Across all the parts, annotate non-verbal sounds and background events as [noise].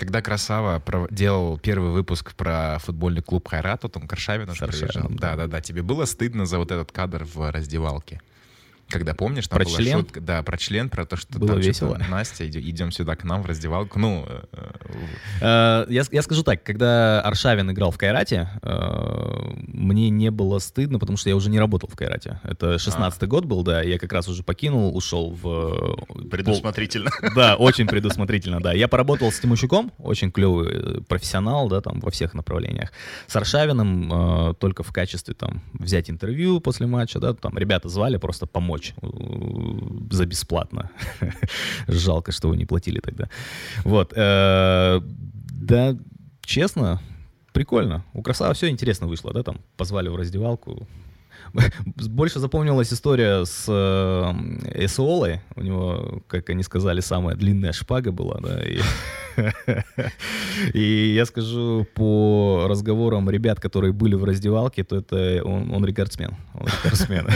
Когда Красава делал первый выпуск про футбольный клуб Хайрат, вот он к Аршавину С же приезжал. Да-да-да. Тебе было стыдно за вот этот кадр в раздевалке? Когда помнишь, там Про была член? шутка, да, про член, про то, что Было там весело. что-то, Настя, идем сюда к нам в раздевалку. Ну, э, э, Э, Я, я скажу так, когда Аршавин играл в Кайрате, э, мне не было стыдно, потому что я уже не работал в Кайрате. Это 16-й год был, да, я как раз уже покинул, ушел в... Предусмотрительно. пол- [laughs] Да, очень предусмотрительно, да. Я поработал с Тимощуком, очень клевый профессионал, да, там во всех направлениях. С Аршавиным э, только в качестве там взять интервью после матча, да, там ребята звали просто помочь э, за бесплатно. [laughs] Жалко, что вы не платили тогда. Вот. э, Да, честно, прикольно. У Красава все интересно вышло, да, там позвали в раздевалку. [laughs] Больше запомнилась история с э, Эсуолой. У него, как они сказали, самая длинная шпага была, да. И, [laughs] и я скажу по разговорам ребят, которые были в раздевалке, то это он, он рекордсмен. Он рекордсмен.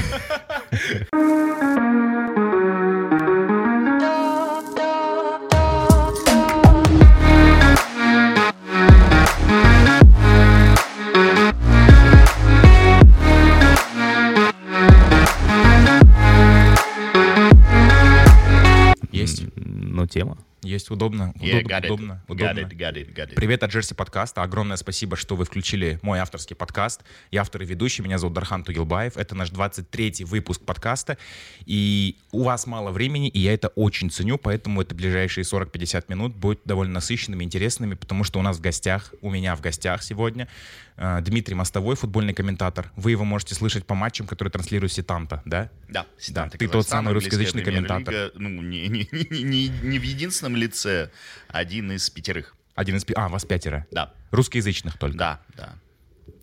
Есть, М, Ну, тема. Есть удобно, Yeah, удобно, got it. удобно, Got удобно. it, got it, got it. Привет от Джерси подкаста. Огромное спасибо, что вы включили мой авторский подкаст. Я автор и ведущий. Меня зовут Дархан Тугилбаев. Это наш 23-й выпуск подкаста. И у вас мало времени, и я это очень ценю, поэтому это ближайшие 40-50 минут будут довольно насыщенными, интересными, потому что у нас в гостях, у меня в гостях сегодня э, Дмитрий Мостовой, футбольный комментатор. Вы его можете слышать по матчам, которые транслируют Сетанта, да? Да, Да, ты тот самый русскоязычный комментатор. Ну, не, не, не, не- не в единственном лице, один из пятерых. Один из... пи- А, вас пятеро. Да, Русскоязычных только. да, да.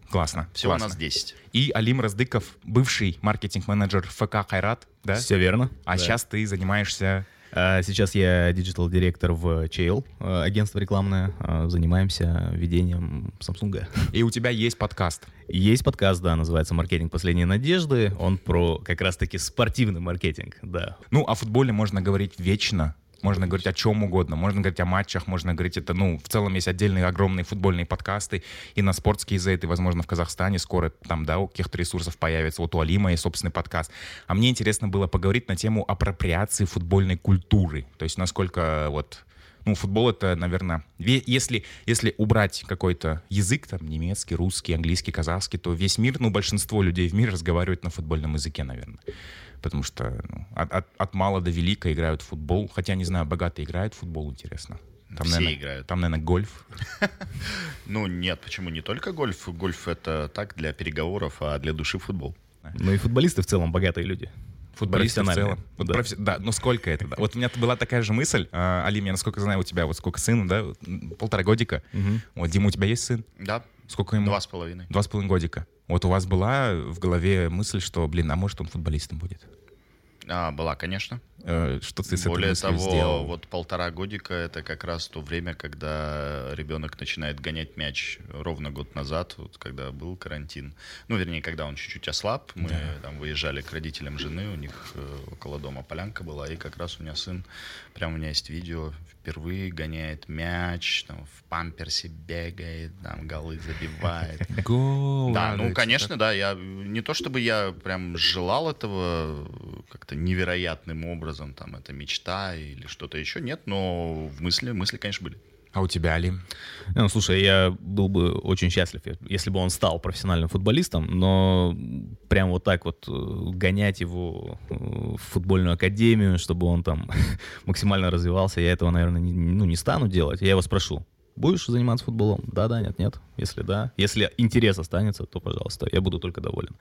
Классно. Всего у классно. нас 10. И Алим Раздыков, бывший маркетинг-менеджер ФК Кайрат, да? Все верно. А Да. сейчас ты занимаешься... А, Сейчас я диджитал-директор в Cheil, э, агентство рекламное. А, Занимаемся ведением Samsung. И у тебя есть подкаст. Есть подкаст, да, называется «Маркетинг последней надежды». Он про как раз-таки спортивный маркетинг, да. Ну, о футболе можно говорить вечно. Можно говорить о чем угодно. Можно говорить о матчах, можно говорить это, ну, в целом есть отдельные огромные футбольные подкасты. И на спортские зейты, возможно, в Казахстане скоро там, да, у каких-то ресурсов появится. Вот у Алима есть собственный подкаст. А мне интересно было поговорить на тему апроприации футбольной культуры. То есть насколько вот ну, футбол это, наверное, ве- если, если убрать какой-то язык, там, немецкий, русский, английский, казахский, то весь мир, ну, большинство людей в мире разговаривают на футбольном языке, наверное. Потому что ну, от, от- от мала до велика играют в футбол. Хотя, не знаю, богатые играют в футбол, интересно. Там, Все наверное, играют. Там, наверное, гольф. [laughs] Ну, нет, почему не только гольф? Гольф это так, для переговоров, а для души футбол. Ну и футболисты в целом богатые люди. Футболисты в целом. Вот да. професси- да, ну сколько это? да? Вот у меня была такая же мысль. А, Алим, я насколько знаю, у тебя вот сколько сыну, да? Полтора годика. Вот, Дима, у тебя есть сын? Да, Сколько ему? два с половиной. Два с половиной годика. Вот у вас была в голове мысль, что, блин, а может он футболистом будет? А, была, конечно. Э, Что ты с Более того, сделал? вот полтора годика это как раз то время, когда ребенок начинает гонять мяч ровно год назад, вот когда был карантин. Ну, вернее, когда он чуть-чуть ослаб, мы там выезжали к родителям жены, у них э, около дома полянка была, и как раз у меня сын, прям у меня есть видео, впервые гоняет мяч, там, в памперсе бегает, там голы забивает. [laughs] Гол. Да, ну, конечно, да. Я не то чтобы я прям желал этого как-то невероятным образом, там, это мечта или что-то еще, нет, но в мысли, мысли, конечно, были. А у тебя, Алим? Ну, слушай, я был бы очень счастлив, если бы он стал профессиональным футболистом, но прям вот так вот э, гонять его э, в футбольную академию, чтобы он там [laughs] максимально развивался, я этого, наверное, не, ну, не стану делать. Я его спрошу, будешь заниматься футболом? Да, да, нет, нет. Если да, если интерес останется, то, пожалуйста, я буду только доволен.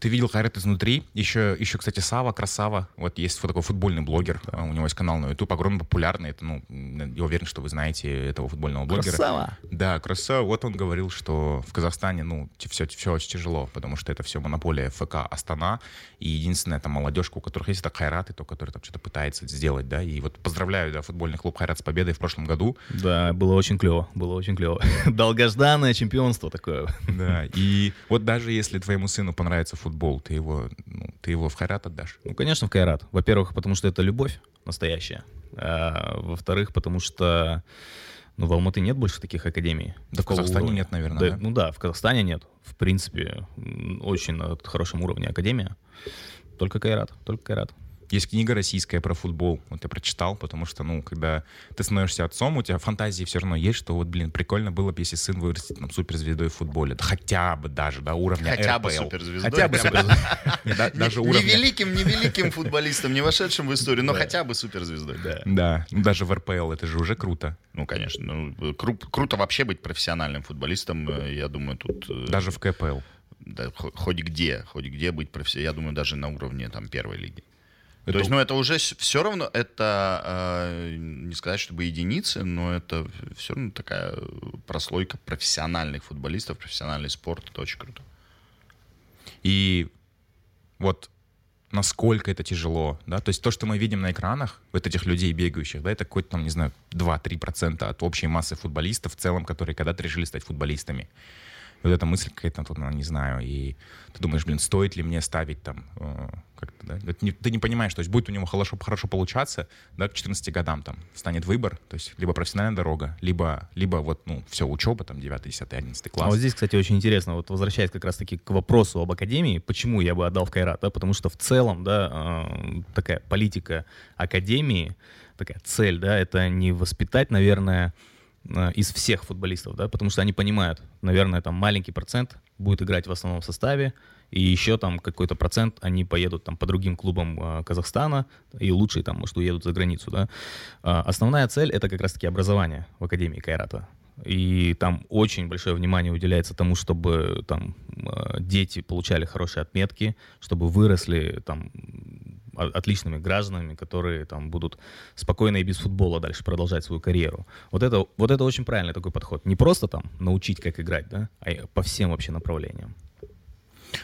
Ты видел Хайрат изнутри? Еще, еще, кстати, Сава, Красава. Вот есть вот такой футбольный блогер. А, У него есть канал на YouTube, огромно популярный. Это, ну, я уверен, что вы знаете этого футбольного блогера. Красава! Да, Красава. Вот он говорил, что в Казахстане, ну, все, все очень тяжело, потому что это все монополия ФК Астана. И единственная там молодежка, у которых есть, это Хайрат, и то, который там что-то пытается сделать, да. И вот поздравляю, да, футбольный клуб Хайрат с победой в прошлом году. Да, было очень клево, было очень клево. [laughs] Долгожданное чемпионство такое. Да, и вот даже если твоему сыну понравится футбол, ты его, ну, ты его в Хайрат отдашь. Ну, конечно, в Кайрат. Во-первых, потому что это любовь настоящая. А, во-вторых, потому что, Ну, в Алматы нет больше таких академий. Да в Казахстане уровня. нет, наверное, Да, да? Ну да, в Казахстане нет. В принципе, очень на хорошем уровне академия. Только Кайрат, только Кайрат. Есть книга российская про футбол. Вот я прочитал, потому что, ну, когда ты становишься отцом, у тебя фантазии все равно есть, что вот, блин, прикольно было бы, если сын вырастет там суперзвездой в футболе. Да хотя бы даже, да, уровня Хотя бы РПЛ. суперзвездой. Хотя бы суперзвездой. [laughs] Даже уровня... великим, не великим [laughs] футболистом, не вошедшим в историю, но хотя бы суперзвездой. Да. Да, ну даже в РПЛ это же уже круто. Ну, конечно. Ну, кру- круто вообще быть профессиональным футболистом. э, Я думаю, тут э, Даже в КПЛ. да, хо- хоть где, хоть где быть профессионалом. Я думаю, даже на уровне там первой лиги. Это- То есть, ну, это уже все равно, это э, не сказать, чтобы единицы, но это все равно такая прослойка профессиональных футболистов, профессиональный спорт. Это очень круто. И вот насколько это тяжело, да, то есть то, что мы видим на экранах, вот этих людей бегающих, да, это какой-то там, не знаю, 2-3% от общей массы футболистов в целом, которые когда-то решили стать футболистами. Вот эта мысль какая-то, тут, ну, не знаю, и ты думаешь, блин, стоит ли мне ставить там, э, как-то, да, не- ты не понимаешь, то есть будет у него хорошо, хорошо получаться, да, к 14 годам там станет выбор, то есть либо профессиональная дорога, либо, либо вот, ну, все, учеба, там, 9, 10, 11 класс. А вот здесь, кстати, очень интересно, вот возвращаясь как раз-таки к вопросу об академии, почему я бы отдал в Кайрат, да, потому что в целом, да, э, такая политика академии, такая цель, да, это не воспитать, наверное, из всех футболистов, да, потому что они понимают, наверное, там маленький процент будет играть в основном составе, и еще там какой-то процент они поедут там по другим клубам э, Казахстана, и лучшие там, может, уедут за границу, да. А, Основная цель — это как раз-таки образование в Академии Кайрата. И там очень большое внимание уделяется тому, чтобы там э, дети получали хорошие отметки, чтобы выросли там отличными гражданами, которые там будут спокойно и без футбола дальше продолжать свою карьеру. Вот это, вот это очень правильный такой подход. Не просто там научить, как играть, да, а по всем вообще направлениям.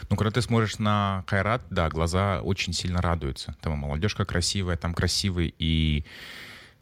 Ну, когда ты смотришь на Кайрат, да, глаза очень сильно радуются. Там молодежка красивая, там красивый и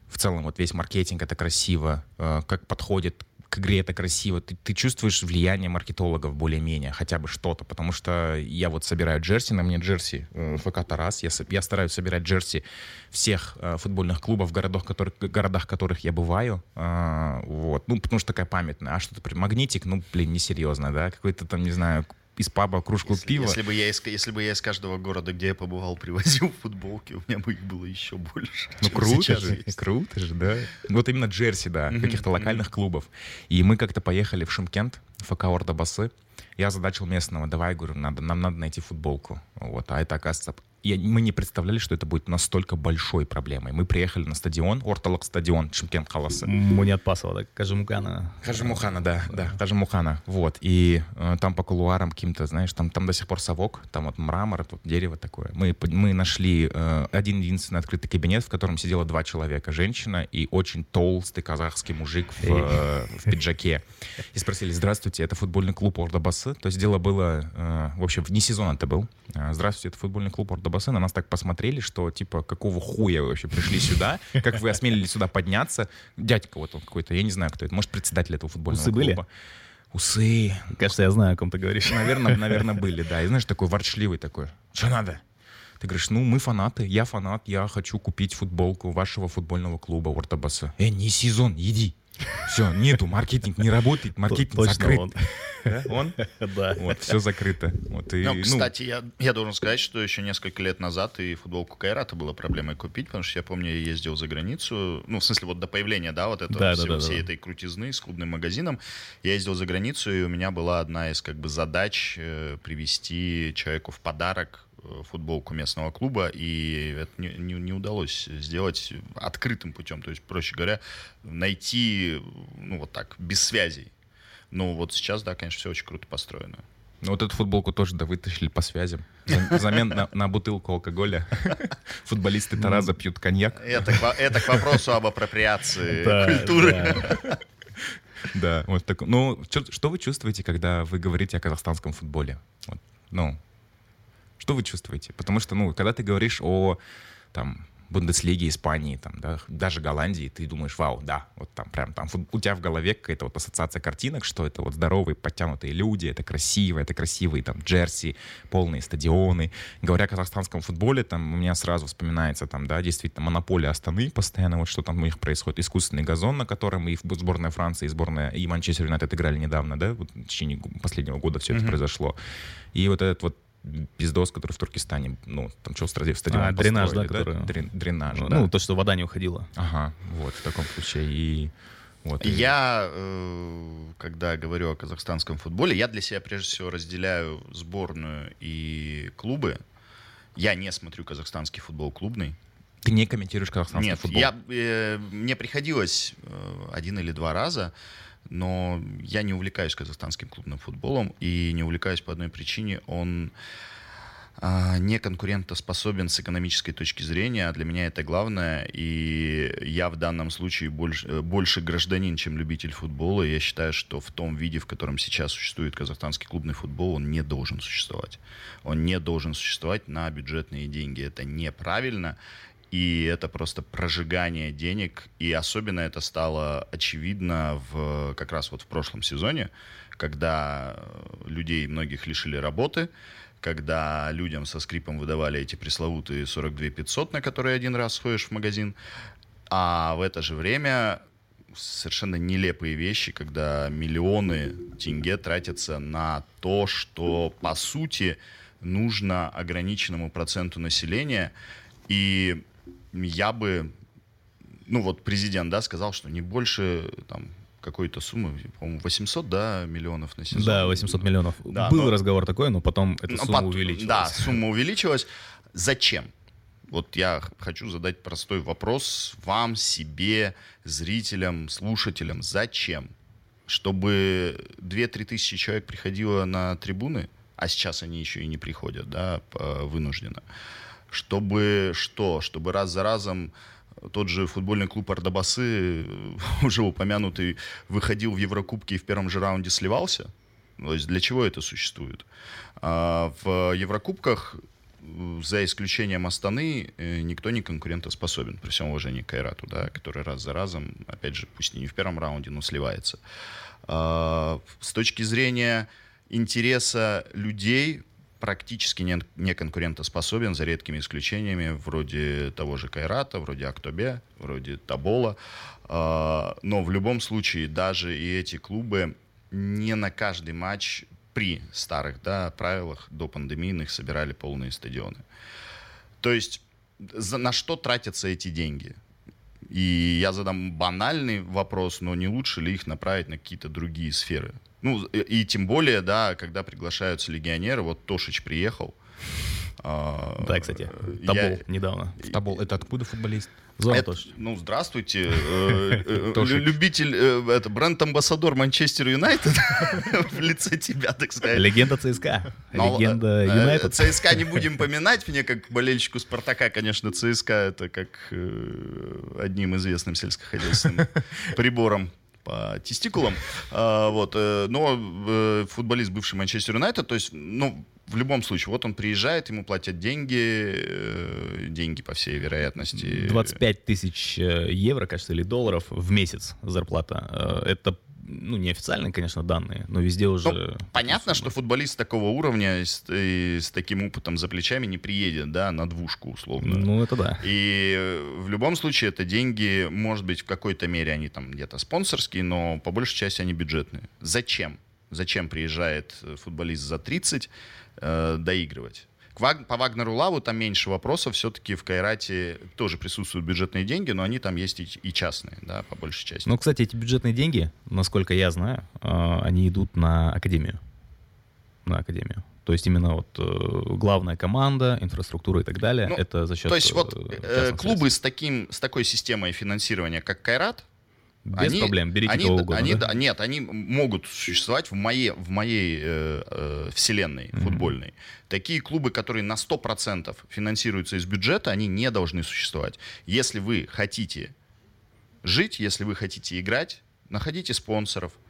в целом вот весь маркетинг это красиво, э, как подходит к игре это красиво. Ты, ты чувствуешь влияние маркетологов более-менее, хотя бы что-то, потому что я вот собираю джерси, на мне джерси э, ФК Тараз, я, я стараюсь собирать джерси всех э, футбольных клубов в городах, которых, городах, которых я бываю, э, вот, ну, потому что такая памятная, а что-то, магнитик, ну, блин, несерьезно, да, какой-то там, не знаю, из паба кружку Если, пива. если бы я из, если бы я из каждого города, где я побывал, [laughs] привозил футболки, у меня бы их было еще больше. Ну круто же, есть. круто же, да. Вот именно джерси, да, Мгм, каких-то локальных клубов. И мы как-то поехали в Шимкент, ФК Орда Басы. Я задачил местного, давай, говорю, надо, нам надо найти футболку. Вот, а это, оказывается, я- мы не представляли, что это будет настолько большой проблемой. Мы приехали на стадион, Орталок стадион, Шимкент Халасы. Мунят Пасова, да, Кажемукана. Хажимухана, да, да, Хажимухана, вот, и э, там по кулуарам каким-то, знаешь, там, там до сих пор совок, там вот мрамор, тут дерево такое. Мы, мы нашли э, один единственный открытый кабинет, в котором сидело два человека, женщина и очень толстый казахский мужик в, э, в пиджаке. И спросили, здравствуйте, это футбольный клуб Ордабасы? То есть дело было, э, в общем, вне сезона это был. Здравствуйте, это футбольный клуб Ордабасы. На нас так посмотрели, что типа, какого хуя вы вообще пришли сюда? Как вы осмелились сюда подняться? Дядька вот он какой-то, я не знаю, кто это. Может, председатель этого футбольного Усы были? клуба. Усы. Кажется, я знаю, о ком ты говоришь. Наверное, наверное, были, да. И знаешь, такой ворчливый такой. Что надо? Ты говоришь, ну, мы фанаты, я фанат, я хочу купить футболку вашего футбольного клуба Ортабаса. Э, не сезон, иди. Все, нету, маркетинг не работает, маркетинг Точно закрыт. он. Да, он? [laughs] Да. Вот, все закрыто. Вот, и, Ну, ну, кстати, я, я должен сказать, что еще несколько лет назад и футболку Кайрата было проблемой купить, потому что я помню, я ездил за границу, ну, в смысле, вот до появления, да, вот этого, Да, всего- да, да, всей да. этой крутизны с клубным магазином, я ездил за границу, и у меня была одна из, как бы, задач э, привезти человеку в подарок футболку местного клуба, и это не, не- не удалось сделать открытым путем, то есть, проще говоря, найти, ну, вот так, без связей. Ну, вот сейчас, да, конечно, все очень круто построено. ну, вот эту футболку тоже, да, вытащили по связям. За- Замен на, на бутылку алкоголя. [laughs] Футболисты Тараза пьют коньяк. Это, это к вопросу об апроприации [laughs] Да, культуры. да. Да, вот так. Ну, что вы чувствуете, когда вы говорите о казахстанском футболе? Вот, ну, что вы чувствуете? Потому что, ну, когда ты говоришь о там Бундеслиги Испании, там, да, даже Голландии, ты думаешь, вау, да, вот там прям там у тебя в голове какая-то вот ассоциация картинок, что это вот здоровые, подтянутые люди, это красиво, это красивые там джерси, полные стадионы. Говоря о казахстанском футболе, там у меня сразу вспоминается там, да, действительно, монополия Астаны постоянно, вот что там у них происходит, искусственный газон, на котором и сборная Франции, и сборная, и Манчестер Юнайтед играли недавно, да, вот в течение последнего года все mm-hmm. это произошло. И вот этот вот пиздос, который в Туркестане, ну, там что, стадион а, дренаж, да, да? Который... Дрен, дренаж, ну, да. Ну, то, что вода не уходила. Ага, вот, в таком случае. И вот. Я, э, когда говорю о казахстанском футболе, я для себя прежде всего разделяю сборную и клубы. Я не смотрю казахстанский футбол клубный. Ты не комментируешь казахстанский Нет, футбол? Я, э, мне приходилось э, один или два раза но я не увлекаюсь казахстанским клубным футболом и не увлекаюсь по одной причине. Он а, не конкурентоспособен с экономической точки зрения, а для меня это главное. И я в данном случае больше, э, больше гражданин, чем любитель футбола. И я считаю, что в том виде, в котором сейчас существует казахстанский клубный футбол, он не должен существовать. Он не должен существовать на бюджетные деньги. Это неправильно и это просто прожигание денег, и особенно это стало очевидно в, как раз вот в прошлом сезоне, когда людей многих лишили работы, когда людям со скрипом выдавали эти пресловутые 42 500, на которые один раз сходишь в магазин, а в это же время совершенно нелепые вещи, когда миллионы тенге тратятся на то, что по сути нужно ограниченному проценту населения, и я бы, ну вот президент, да, сказал, что не больше там какой-то суммы, по-моему, 800, да, миллионов на сезон. Да, 800 миллионов. Да, Был но... разговор такой, но потом эта но сумма под... увеличилась. Да, сумма увеличилась. Зачем? Вот я хочу задать простой вопрос вам, себе, зрителям, слушателям. Зачем? Чтобы 2-3 тысячи человек приходило на трибуны, а сейчас они еще и не приходят, да, вынужденно чтобы что? Чтобы раз за разом тот же футбольный клуб Ардабасы, [laughs] уже упомянутый, выходил в Еврокубке и в первом же раунде сливался? То есть для чего это существует? А в Еврокубках, за исключением Астаны, э, никто не конкурентоспособен, при всем уважении к Кайрату, да, который раз за разом, опять же, пусть не в первом раунде, но сливается. А с точки зрения интереса людей, практически не, не конкурентоспособен, за редкими исключениями, вроде того же Кайрата, вроде Актобе, вроде Табола. А, но в любом случае даже и эти клубы не на каждый матч при старых да, правилах до пандемийных собирали полные стадионы. То есть за, на что тратятся эти деньги? И я задам банальный вопрос, но не лучше ли их направить на какие-то другие сферы? Ну, и, и тем более, да, когда приглашаются легионеры, вот Тошич приехал. А, да, кстати, Табол я... недавно. В Табол. Это откуда футболист? Это, ну, здравствуйте. Э, [laughs] э, любитель, э, это бренд-амбассадор Манчестер Юнайтед [laughs] в лице тебя, так сказать. Легенда ЦСКА. Легенда Юнайтед. ЦСКА не будем поминать. Мне, как болельщику Спартака, конечно, ЦСКА это как одним известным сельскохозяйственным [laughs] прибором по тестикулам. А, вот, э, но э, футболист, бывший Манчестер Юнайтед, то есть, ну, в любом случае, вот он приезжает, ему платят деньги, э, деньги, по всей вероятности. 25 тысяч евро, кажется, или долларов в месяц зарплата. Это ну, неофициальные, конечно, данные, но везде уже... Ну, понятно, что футболист такого уровня с, и с таким опытом за плечами не приедет, да, на двушку, условно. Ну, это да. И э, в любом случае это деньги, может быть, в какой-то мере они там где-то спонсорские, но по большей части они бюджетные. Зачем? Зачем приезжает футболист за 30 э, доигрывать? По Вагнеру Лаву там меньше вопросов. Все-таки в Кайрате тоже присутствуют бюджетные деньги, но они там есть и, частные, да, по большей части. Ну, кстати, эти бюджетные деньги, насколько я знаю, а, они идут на академию. На академию. То есть именно вот э, главная команда, инфраструктура и так далее, ну, это за счет. То есть вот э, клубы с таким с такой системой финансирования, как Кайрат, без они, проблем, берите они, кого угодно. Они, да? Нет, они могут существовать в моей, в моей э, э, вселенной mm-hmm. футбольной. Такие клубы, которые на 100% финансируются из бюджета, они не должны существовать. Если вы хотите жить, если вы хотите играть, находите спонсоров, по-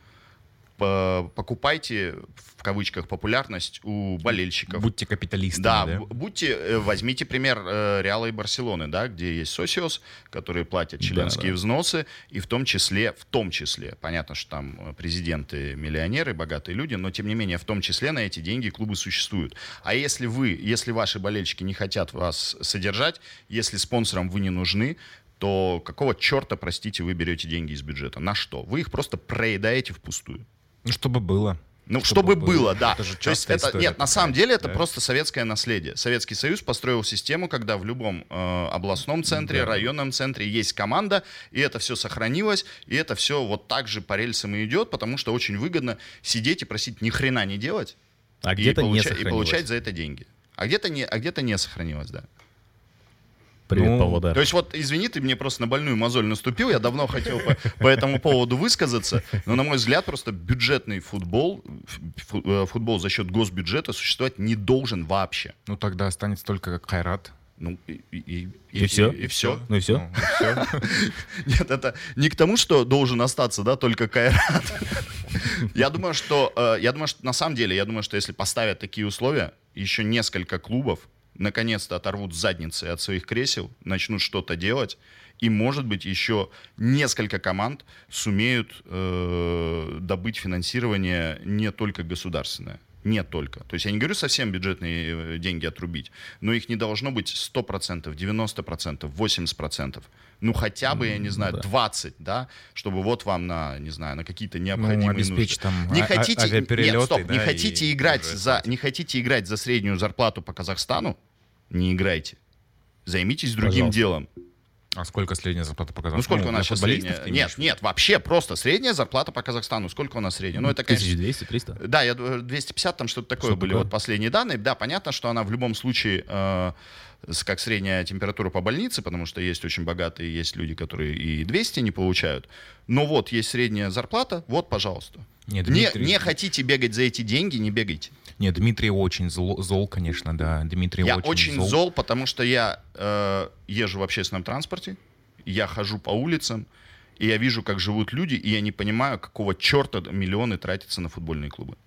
покупайте в кавычках популярность у болельщиков. Будьте капиталистами, Да, да? будьте, э, возьмите пример э, Реала и Барселоны, да, где есть Сосиос, которые платят Да, членские да. взносы, и в том числе, в том числе, понятно, что там э, президенты, миллионеры, богатые люди, но тем не менее, в том числе на эти деньги клубы существуют. А если вы, если ваши болельщики не хотят вас содержать, если спонсорам вы не нужны, то какого черта, простите, вы берете деньги из бюджета? На что? Вы их просто проедаете впустую. Ну, чтобы было. Ну, чтобы, было, да. Это же То есть это, история нет, на самом деле это да? просто советское наследие. Советский Союз построил систему, когда в любом э, областном центре, районном центре есть команда, и это все сохранилось, и это все вот так же по рельсам и идет, потому что очень выгодно сидеть и просить ни хрена не делать А и, где-то не получа- и получать за это деньги. А где-то не, а где-то не сохранилось, да. Привет, Ну, Павлодар. То есть вот, извини, ты мне просто на больную мозоль наступил, я давно хотел по, по этому поводу высказаться, но, на мой взгляд, просто бюджетный футбол, фу- э, футбол за счет госбюджета существовать не должен вообще. Ну, тогда останется только как Хайрат. Ну, и, и, И всё? И, все. Ну и все. Ну. [laughs] Нет, это не к тому, что должен остаться, да, только Кайрат. [laughs] Я думаю, что, э, я думаю, что на самом деле, я думаю, что если поставят такие условия, еще несколько клубов наконец-то оторвут задницы от своих кресел, начнут что-то делать, и, может быть, еще несколько команд сумеют э, добыть финансирование не только государственное. Не только. То есть я не говорю совсем бюджетные э, деньги отрубить, но их не должно быть 100%, 90%, 80%. Ну хотя бы, я не знаю, да. 20, да, чтобы вот вам на, не знаю, на какие-то необходимые Ну, нужды. там Не а- а- хотите, нет, стоп, не да, хотите и играть за, не хотите играть за среднюю зарплату по Казахстану, не играйте. Займитесь другим Пожалуйста. делом. А сколько средняя зарплата показала? Ну сколько у нас сейчас средняя? Нет, нет, вообще просто средняя зарплата по Казахстану. Сколько у нас средняя? Ну это, конечно, 1200, 300. да, я думаю, 250 там что-то такое Что-то были такое. вот последние данные. Да, понятно, что она в любом случае э, как средняя температура по больнице, потому что есть очень богатые, есть люди, которые и 200 не получают. Но вот есть средняя зарплата, вот, пожалуйста. Не, Не, Дмитрий, не хотите бегать за эти деньги, не бегайте. Не, Дмитрий очень зло- зол, конечно, да. Дмитрий Я очень, очень зол, потому что я э, езжу в общественном транспорте, я хожу по улицам, и я вижу, как живут люди, и я не понимаю, какого черта миллионы тратятся на футбольные клубы.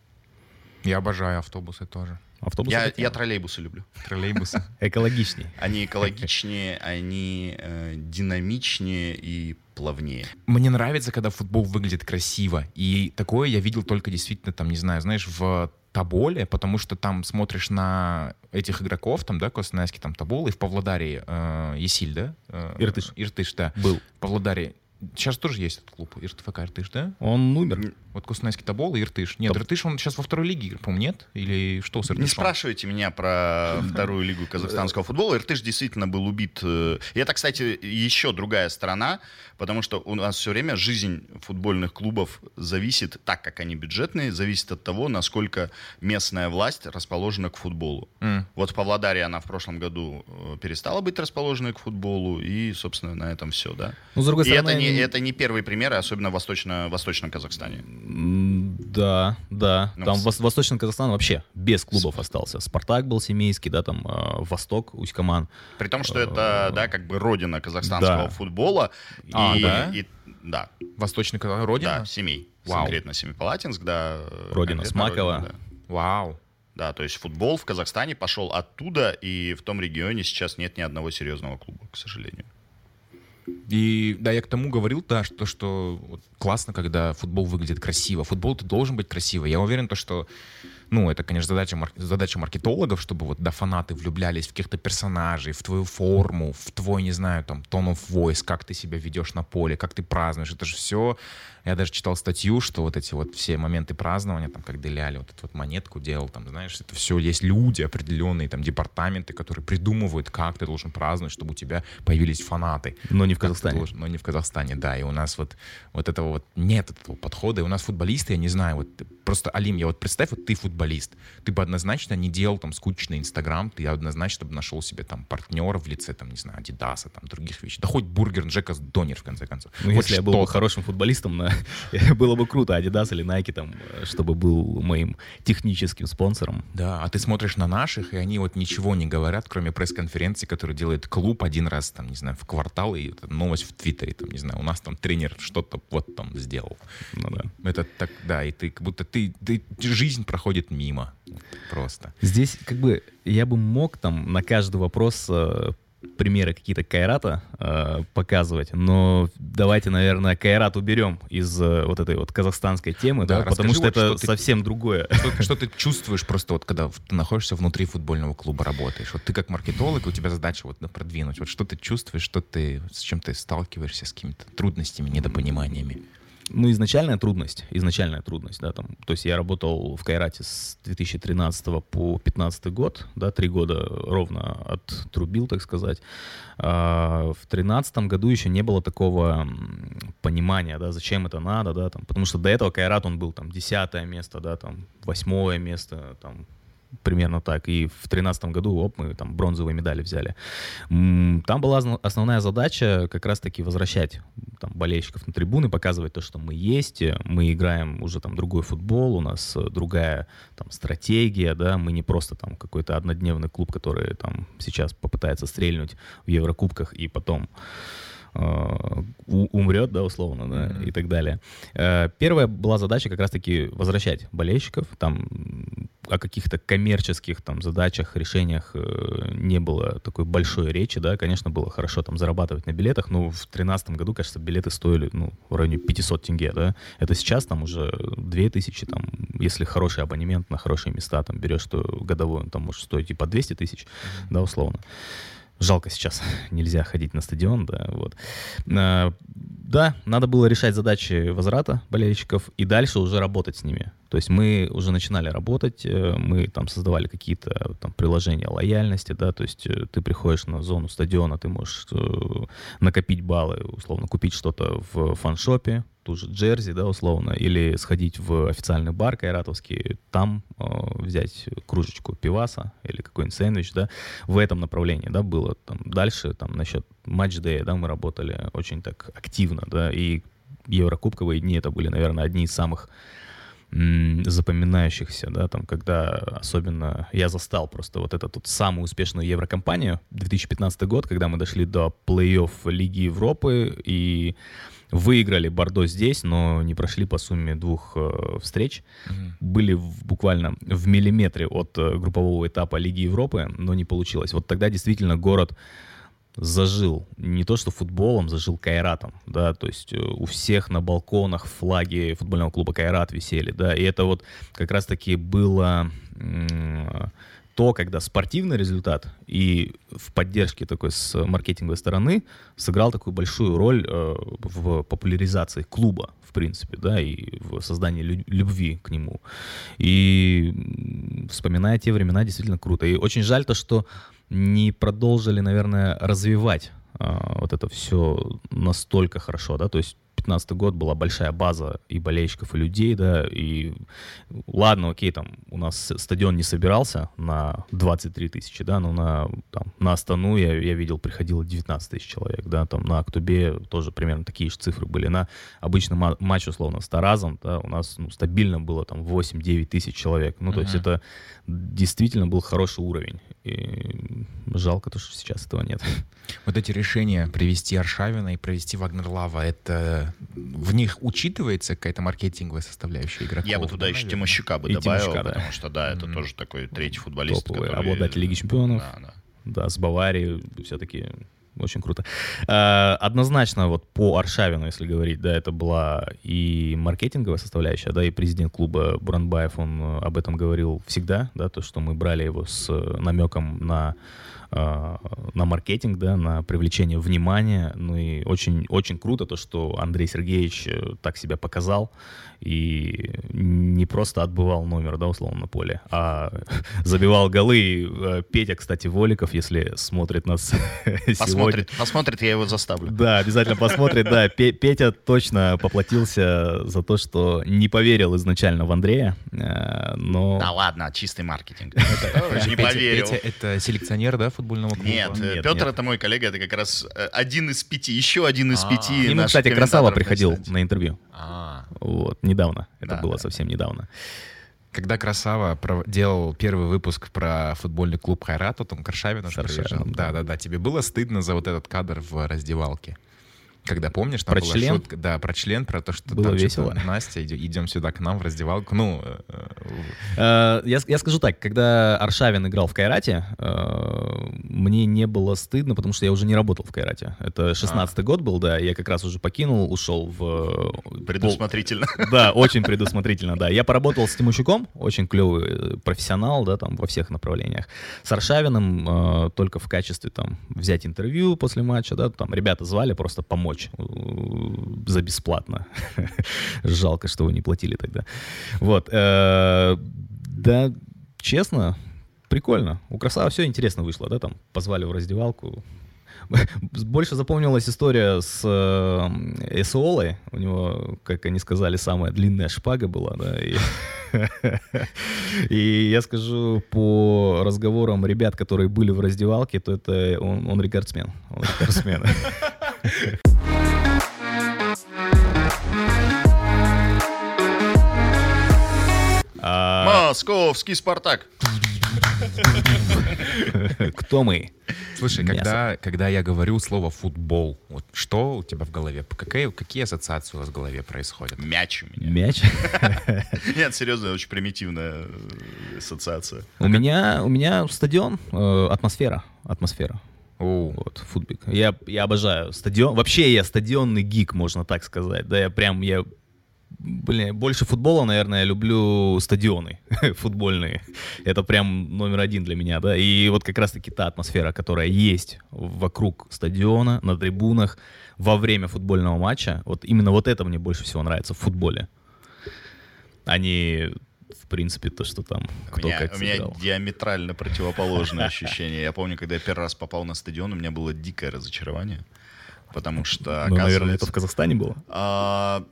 Я обожаю автобусы тоже. Автобусы Я, я троллейбусы люблю. Троллейбусы. [laughs] Экологичней. Они экологичнее, они э, динамичнее и плавнее. Мне нравится, когда футбол выглядит красиво. И такое я видел только действительно, там, не знаю, знаешь, в Тоболе, потому что там смотришь на этих игроков, там, да, Коснайский, там, Тобол, и в Павлодаре э, Есиль, да? Э, Иртыш. Иртыш, да. Был. В Павлодаре Сейчас тоже есть этот клуб, ИРТФК Иртыш, да? Он умер. Вот Коснайский Тобол и Иртыш. Нет, Топ. Иртыш, он сейчас во второй лиге, по-моему, нет? Или что с Иртышом? Не спрашивайте меня про вторую лигу казахстанского футбола. Иртыш действительно был убит. э, И это, кстати, еще другая сторона, потому что у нас все время жизнь футбольных клубов зависит, так как они бюджетные, зависит от того, насколько местная власть расположена к футболу. М. Вот в Павлодаре она в прошлом году э, перестала быть расположенной к футболу, и, собственно, на этом все, да. Ну, с другой И стороны... это не, это не первый пример, особенно в восточно, восточном Казахстане. М, Да, да. Ну, Там с- Вос- Восточный Казахстан вообще без клубов остался. Спартак был семейский, да, там э, Восток, Усть-Каман. При том, что это, да, как бы родина казахстанского Да. футбола. А, и, да? и- да, Восточный Казахстан, Родина? да, семей. Вау. Конкретно Семипалатинск, да. э, Родина Смакова. родина, да. Вау. Да, то есть футбол в Казахстане пошел оттуда, и в том регионе сейчас нет ни одного серьезного клуба, к сожалению. И да, я к тому говорил, да, что, что вот классно, когда футбол выглядит красиво. Футбол то должен быть красивый. Я уверен, то, что ну, это, конечно, задача, мар- задача маркетологов, чтобы вот да, фанаты влюблялись в каких-то персонажей, в твою форму, в твой, не знаю, там, tone of voice, как ты себя ведешь на поле, как ты празднуешь. Это же все... Я даже читал статью, что вот эти вот все моменты празднования, там, как Деляли вот эту вот монетку делал, там, знаешь, это все есть люди определенные, там, департаменты, которые придумывают, как ты должен праздновать, чтобы у тебя появились фанаты. Но не в Казахстане. должен, но не в Казахстане, да. И у нас вот, вот этого вот нет этого подхода. И у нас футболисты, я не знаю, вот просто, Алим, я вот представь, вот ты футболист, футболист, ты бы однозначно не делал там скучный Инстаграм, ты однозначно бы нашел себе там партнера в лице, там, не знаю, Адидаса, там, других вещей. Да хоть Бургер, Джека, Донер, в конце концов. Ну, вот если я был бы хорошим футболистом, на... [laughs] было бы круто, Adidas или Nike, там, чтобы был моим техническим спонсором. Да, а ты смотришь на наших, и они вот ничего не говорят, кроме пресс-конференции, которую делает клуб один раз, там, не знаю, в квартал, и новость в Твиттере, там, не знаю, у нас там тренер что-то вот там сделал. Ну, да. Это так, да, и ты как будто ты, ты жизнь проходит мимо просто. Здесь как бы я бы мог там на каждый вопрос э, примеры какие-то Кайрата э, показывать, но давайте, наверное, Кайрат уберем из э, вот этой вот казахстанской темы, да, Да, потому что расскажи это вот, что ты- совсем другое. [laughs] Что, что ты чувствуешь просто вот, когда ты находишься внутри футбольного клуба, работаешь? Вот ты как маркетолог, у тебя задача вот ну, продвинуть. Вот что ты чувствуешь, что ты, с чем ты сталкиваешься, с какими-то трудностями, недопониманиями? Ну, изначальная трудность, изначальная трудность, да, там, то есть я работал в Кайрате с 2013 по 2015 год, да, три года ровно оттрубил, так сказать. А, в 2013 году еще не было такого понимания, да, зачем это надо, да, там, потому что до этого Кайрат, он был там десятое место, да, там, восьмое место, там, примерно так. И в 2013 году, оп, мы там бронзовые медали взяли. Там была основ- основная задача как раз-таки возвращать там, болельщиков на трибуны, показывать то, что мы есть, мы играем уже там другой футбол, у нас э, другая там стратегия, да, мы не просто там какой-то однодневный клуб, который там сейчас попытается стрельнуть в Еврокубках и потом умрет, да, условно, да, Мгм. и так далее. Э, Первая была задача как раз-таки возвращать болельщиков, там о каких-то коммерческих там задачах, решениях э, не было такой большой речи, да, конечно, было хорошо там зарабатывать на билетах, но в 2013 году, кажется, билеты стоили, ну, в районе 500 тенге, да, это сейчас там уже 2000, там, если хороший абонемент на хорошие места, там, берешь, что годовой, он там может стоить и по 200 тысяч, да, условно. Жалко сейчас, [laughs] нельзя ходить на стадион, да, вот. А, Да, надо было решать задачи возврата болельщиков и дальше уже работать с ними. То есть мы уже начинали работать, э, мы там создавали какие-то там приложения лояльности, да, то есть э, ты приходишь на зону стадиона, ты можешь э, накопить баллы, условно, купить что-то в фаншопе, ту же джерси, да, условно, или сходить в официальный бар кайратовский, там э, взять кружечку пиваса или какой-нибудь сэндвич, да, в этом направлении, да, было. Там дальше, там, насчет матч-дэя, да, мы работали очень так активно, да, и Еврокубковые дни это были, наверное, одни из самых запоминающихся, да, там, когда особенно я застал просто вот эту вот самую успешную Еврокомпанию, 2015 год, когда мы дошли до плей-офф Лиги Европы и выиграли Бордо здесь, но не прошли по сумме двух э, встреч. Были в- буквально в миллиметре от э, группового этапа Лиги Европы, но не получилось. Вот тогда действительно город зажил. Не то что футболом, зажил кайратом, да, то есть э, у всех на балконах флаги футбольного клуба Кайрат висели, да, и это вот как раз-таки было то, когда спортивный результат и в поддержке такой с маркетинговой стороны сыграл такую большую роль э, в популяризации клуба, в принципе, да, и в создании лю- любви к нему. И вспоминая те времена, действительно круто. И очень жаль то, что не продолжили, наверное, развивать а, вот это все настолько хорошо, да, то есть 15 год была большая база и болельщиков, и людей, да, и ладно, окей, там у нас стадион не собирался на 23 тысячи, да, но на, там, на Астану я, я видел, приходило 19 тысяч человек, да, там на Актубе тоже примерно такие же цифры были, на обычный ма- матч, условно, с Таразом, да, у нас ну, стабильно было там 8-9 тысяч человек, ну, то есть Мгм. это действительно был хороший уровень, и жалко то, что сейчас этого нет. Вот эти решения привести Аршавина и провести Вагнерлава, это в них учитывается какая-то маркетинговая составляющая игроков? Я бы туда еще наверное? Тимощука бы И добавил, Тимощука, да. потому что, да, это Мгм. тоже такой третий футболист, Топовый который... обладатель Лиги Чемпионов. Да, да. Да, с Баварией все-таки очень круто. Э, Однозначно вот по Аршавину, если говорить, да, это была и маркетинговая составляющая, да, и президент клуба Буранбаев, он э, об этом говорил всегда, да, то, что мы брали его с э, намеком на на маркетинг, да, на привлечение внимания, ну и очень, очень круто то, что Андрей Сергеевич э, так себя показал и не просто отбывал номер, да, условно, на поле, а [laughs] забивал голы. И, э, Петя, кстати, Воликов, если смотрит нас [laughs] сегодня, посмотрит, посмотрит, я его заставлю. Да, обязательно посмотрит, да. Петя точно поплатился за то, что не поверил изначально в Андрея, э, но... Да ладно, чистый маркетинг. [laughs] Не поверил. Петя это селекционер, да, футбольного клуба? Нет, Петр это мой коллега, это как раз э, один из пяти, еще один из пяти. Ему, кстати, Красава приходил на интервью. Вот, недавно. Это было совсем недавно. Когда Красава делал первый выпуск про футбольный клуб Хайрат, вот он Каршавин приезжал. Да, да, да. Тебе было стыдно за вот этот кадр в раздевалке? Когда помнишь, там про была член? шутка, да, про член, про то, что было там весело. Настя, идем сюда к нам в раздевалку. Ну, э, я, я скажу так, когда Аршавин играл в Кайрате, э, мне не было стыдно, потому что я уже не работал в Кайрате. Это 16-й а. год был, да, я как раз уже покинул, ушел в... Предусмотрительно. Пол... Да, очень предусмотрительно, да. Я поработал с Тимощуком, очень клевый профессионал, да, там во всех направлениях. С Аршавиным э, только в качестве там взять интервью после матча, да, там ребята звали просто помочь помочь э, за бесплатно. [laughs] Жалко, что вы не платили тогда. Вот. Э, да, честно, прикольно. У Красава все интересно вышло, да, там позвали в раздевалку. [laughs] Больше запомнилась история с э, Эсуолой. У него, как они сказали, самая длинная шпага была, да, и [laughs] И я скажу по разговорам ребят, которые были в раздевалке, то это он, он рекордсмен. Он рекордсмен. Московский Спартак. Кто мы? Слушай, когда, когда я говорю слово футбол, вот что у тебя в голове? Какие, какие ассоциации у вас в голове происходят? Мяч у меня. Мяч? [laughs] Нет, серьезно, очень примитивная э, ассоциация. У меня, у меня стадион, э, атмосфера, атмосфера. О. Вот, футбик. Я, я обожаю стадион. Вообще я стадионный гик, можно так сказать. Да, я прям, я Блин, больше футбола, наверное, я люблю стадионы [laughs] футбольные. Это прям номер один для меня, да. И вот как раз-таки та атмосфера, которая есть вокруг стадиона, на трибунах, во время футбольного матча, вот именно вот это мне больше всего нравится в футболе. А не в принципе, то, что там кто у меня, как У меня диаметрально противоположное [laughs] ощущение. Я помню, когда я первый раз попал на стадион, у меня было дикое разочарование. Потому что, Ну, наверное, это в Казахстане было? А,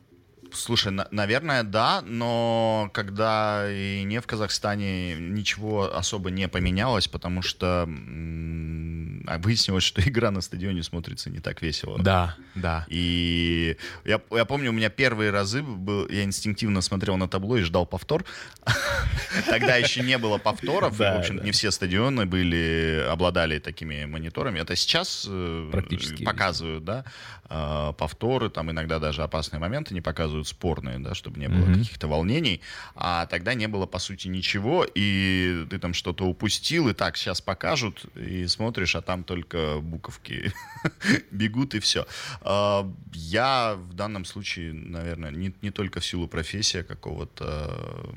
Слушай, на- наверное, да, но когда и не в Казахстане ничего особо не поменялось, потому что а выяснилось, что [laughs] игра на стадионе смотрится не так весело. Да, да. И я, я помню, у меня первые разы был, я инстинктивно смотрел на табло и ждал повтор. [laughs] Тогда еще не было повторов, в общем, не все стадионы были, обладали такими мониторами. Это сейчас э, Практически показывают, да, э, повторы, там иногда даже опасные моменты не показывают спорные, да, чтобы не было каких-то волнений. А тогда не было, по сути, ничего, и ты там что-то упустил, и так, сейчас покажут, и смотришь, а там только буковки [laughs] бегут, и все. А, я в данном случае, наверное, не, не только в силу профессии, а какого-то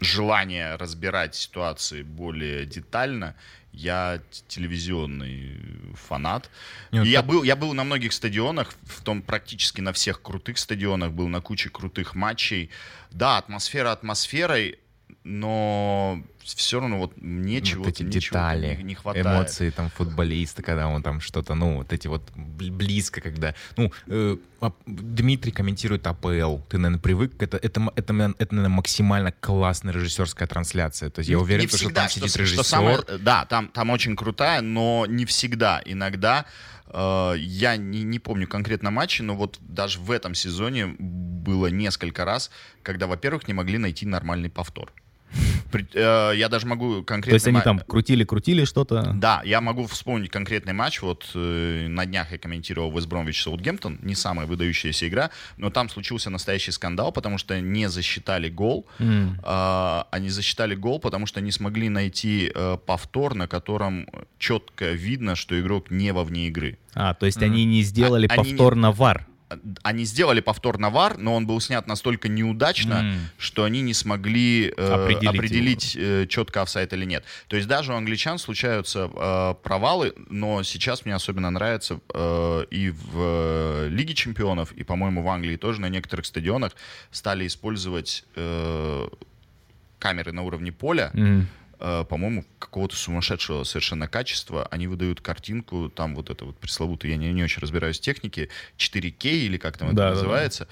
желания разбирать ситуации более детально, я телевизионный фанат. Нет, я, был, я был на многих стадионах, в том практически на всех крутых стадионах, был на куче крутых матчей. Да, атмосфера атмосферой, но все равно вот мне вот чего-то эти детали, не, не хватает. Эмоции там футболиста, когда он там что-то, ну, вот эти вот близко, когда... Ну, э, Дмитрий комментирует АПЛ. Ты, наверное, привык. Это, это, это, это, это наверное, максимально классная режиссерская трансляция. То есть я уверен, не что, всегда, что там сидит что, режиссер. Что самое, да, там, там очень крутая, но не всегда. Иногда э, я не, не помню конкретно матчи, но вот даже в этом сезоне было несколько раз, когда, во-первых, не могли найти нормальный повтор. Э, я даже могу конкретно... То есть они там крутили-крутили что-то? Да, я могу вспомнить конкретный матч. Вот э, на днях я комментировал Вест Бромвич Саутгемптон. Не самая выдающаяся игра, но там случился настоящий скандал, потому что не засчитали гол. Mm. Они засчитали гол, потому что не смогли найти э, повтор, на котором четко видно, что игрок не во вне игры. А, то есть mm. они не сделали а, повтор они... на ВАР? Они сделали повтор на ВАР, но он был снят настолько неудачно, mm. что они не смогли э, определить, определить э, четко офсайт или нет. То есть даже у англичан случаются э, провалы, но сейчас мне особенно нравится э, и в э, Лиге чемпионов, и, по-моему, в Англии тоже на некоторых стадионах стали использовать э, камеры на уровне поля. Mm по-моему, какого-то сумасшедшего совершенно качества. Они выдают картинку, там вот это вот пресловутое, я не, не очень разбираюсь в технике, 4К или как там это Да, да, да. называется.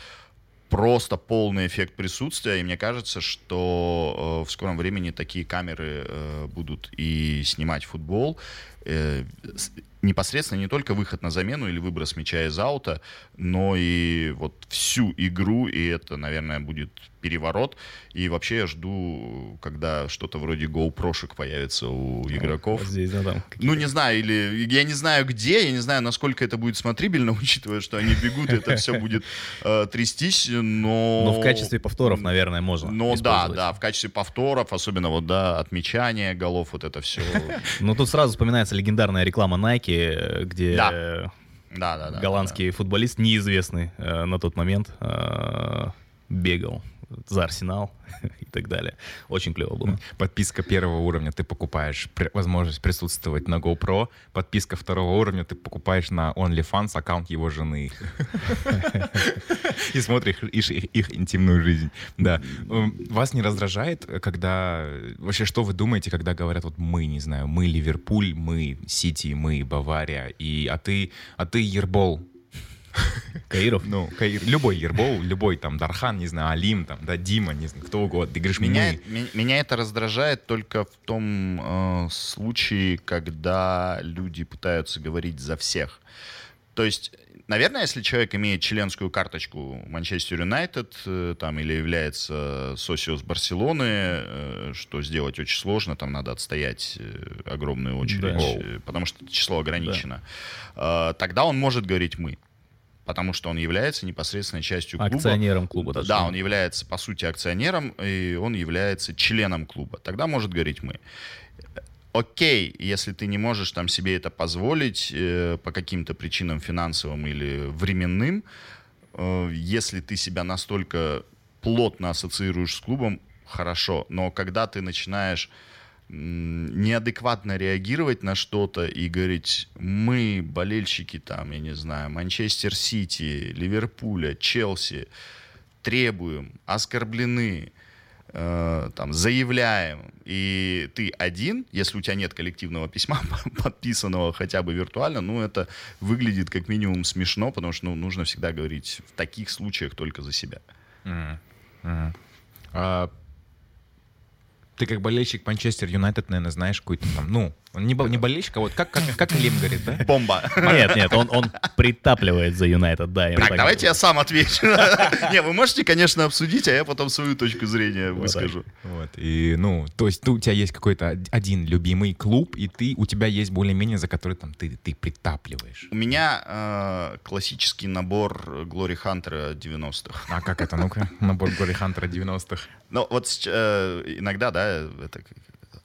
Просто полный эффект присутствия, и мне кажется, что э, в скором времени такие камеры э, будут и снимать футбол. Э, с- непосредственно не только выход на замену или выброс мяча из аута, но и вот всю игру, и это, наверное, будет переворот. И вообще я жду, когда что-то вроде GoPro-шек появится у игроков. Вот здесь, да, там. Ну, не знаю, или я не знаю где, я не знаю, насколько это будет смотрибельно, [laughs] учитывая, что они бегут, и это все будет э, трястись, но... Но в качестве повторов, наверное, можно. Ну да, да, в качестве повторов, особенно вот, да, отмечания голов, вот это все. [laughs] Ну тут сразу вспоминается легендарная реклама Nike, э, где Да. Да, да, да. голландский футболист, неизвестный э, на тот момент, э, бегал за Арсенал [laughs] и так далее. Очень клево было. Подписка первого уровня ты покупаешь при- возможность присутствовать на GoPro. Подписка второго уровня ты покупаешь на OnlyFans аккаунт его жены. [laughs] И смотришь их, их- интимную жизнь. Да. Вас не раздражает, когда... Вообще, что вы думаете, когда говорят вот мы, не знаю, мы Ливерпуль, мы Сити, мы Бавария, и, а ты, а ты Ербол, [laughs] Каиров. ну, Каир- любой Ербол, любой там Дархан, не знаю, Алим, там, да, Дима, не знаю, кто угодно. Ты говоришь, Меня, мы. ме- меня это раздражает только в том э, случае, когда люди пытаются говорить за всех. То есть, наверное, если человек имеет членскую карточку Манчестер Юнайтед э, там, или является сосиос Барселоны, э, что сделать очень сложно, там надо отстоять э, огромную очередь, Да. э, потому что число ограничено, э, тогда он может говорить «мы». Потому что он является непосредственной частью клуба. Акционером клуба. даже. Да, он является, по сути, акционером, и он является членом клуба. Тогда может говорить мы. Окей, если ты не можешь там себе это позволить э, по каким-то причинам финансовым или временным, э, если ты себя настолько плотно ассоциируешь с клубом, хорошо. Но когда ты начинаешь неадекватно реагировать на что-то и говорить, мы, болельщики там, я не знаю, Манчестер Сити, Ливерпуля, Челси, требуем, оскорблены, э, там, заявляем, и ты один, если у тебя нет коллективного письма, [laughs] подписанного хотя бы виртуально, ну, это выглядит как минимум смешно, потому что ну, нужно всегда говорить в таких случаях только за себя. Мгм. Мгм. А, ты как болельщик Манчестер Юнайтед, наверное, знаешь какой-то там, ну, он не, бол- не болельщик, а вот как, как, как Лим говорит, да? Бомба! Нет, нет, он, он притапливает за Юнайтед, да. Так, так давайте я сам отвечу. [laughs] Не, вы можете, конечно, обсудить, а я потом свою точку зрения выскажу. Вот, и, ну, то есть у тебя есть какой-то од- один любимый клуб, и ты, у тебя есть более-менее, за который там ты, ты притапливаешь. У меня э, классический набор Глори Хантера 90-х. А как это, ну-ка, набор Гори Хантера 90-х. Ну, вот э, иногда, да, это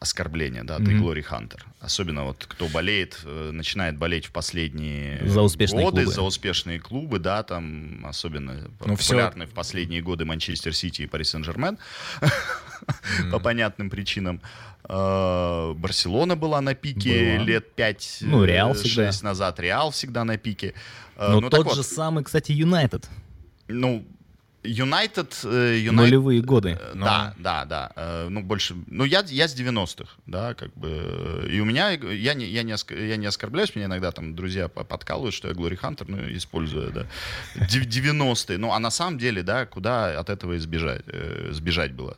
оскорбление, да, ты Мгм. Глори Хантер. Особенно вот кто болеет, э, начинает болеть в последние За успешные годы, клубы. за успешные клубы, да, там особенно Ну, популярны в последние годы Манчестер Сити и Пари Сен-Жермен [laughs] по понятным причинам. Э, Барселона была на пике Была. лет 5 Ну, Реал всегда. назад, Реал всегда на пике. Э, Но ну, тот вот, же самый, кстати, Юнайтед. ну, Юнайтед... э, Юнайтед- Нулевые годы. Э, Но- Да, да, да. Э, Ну, больше... Ну, я, я с 90-х, да, как бы. э, И у меня... Я не, я не, оск- я не оскорбляюсь, меня иногда там друзья по- подкалывают, что я Глори Хантер, ну, используя, да. Дев- 90-е. Ну, а на самом деле, да, куда от этого избежать, э, сбежать было?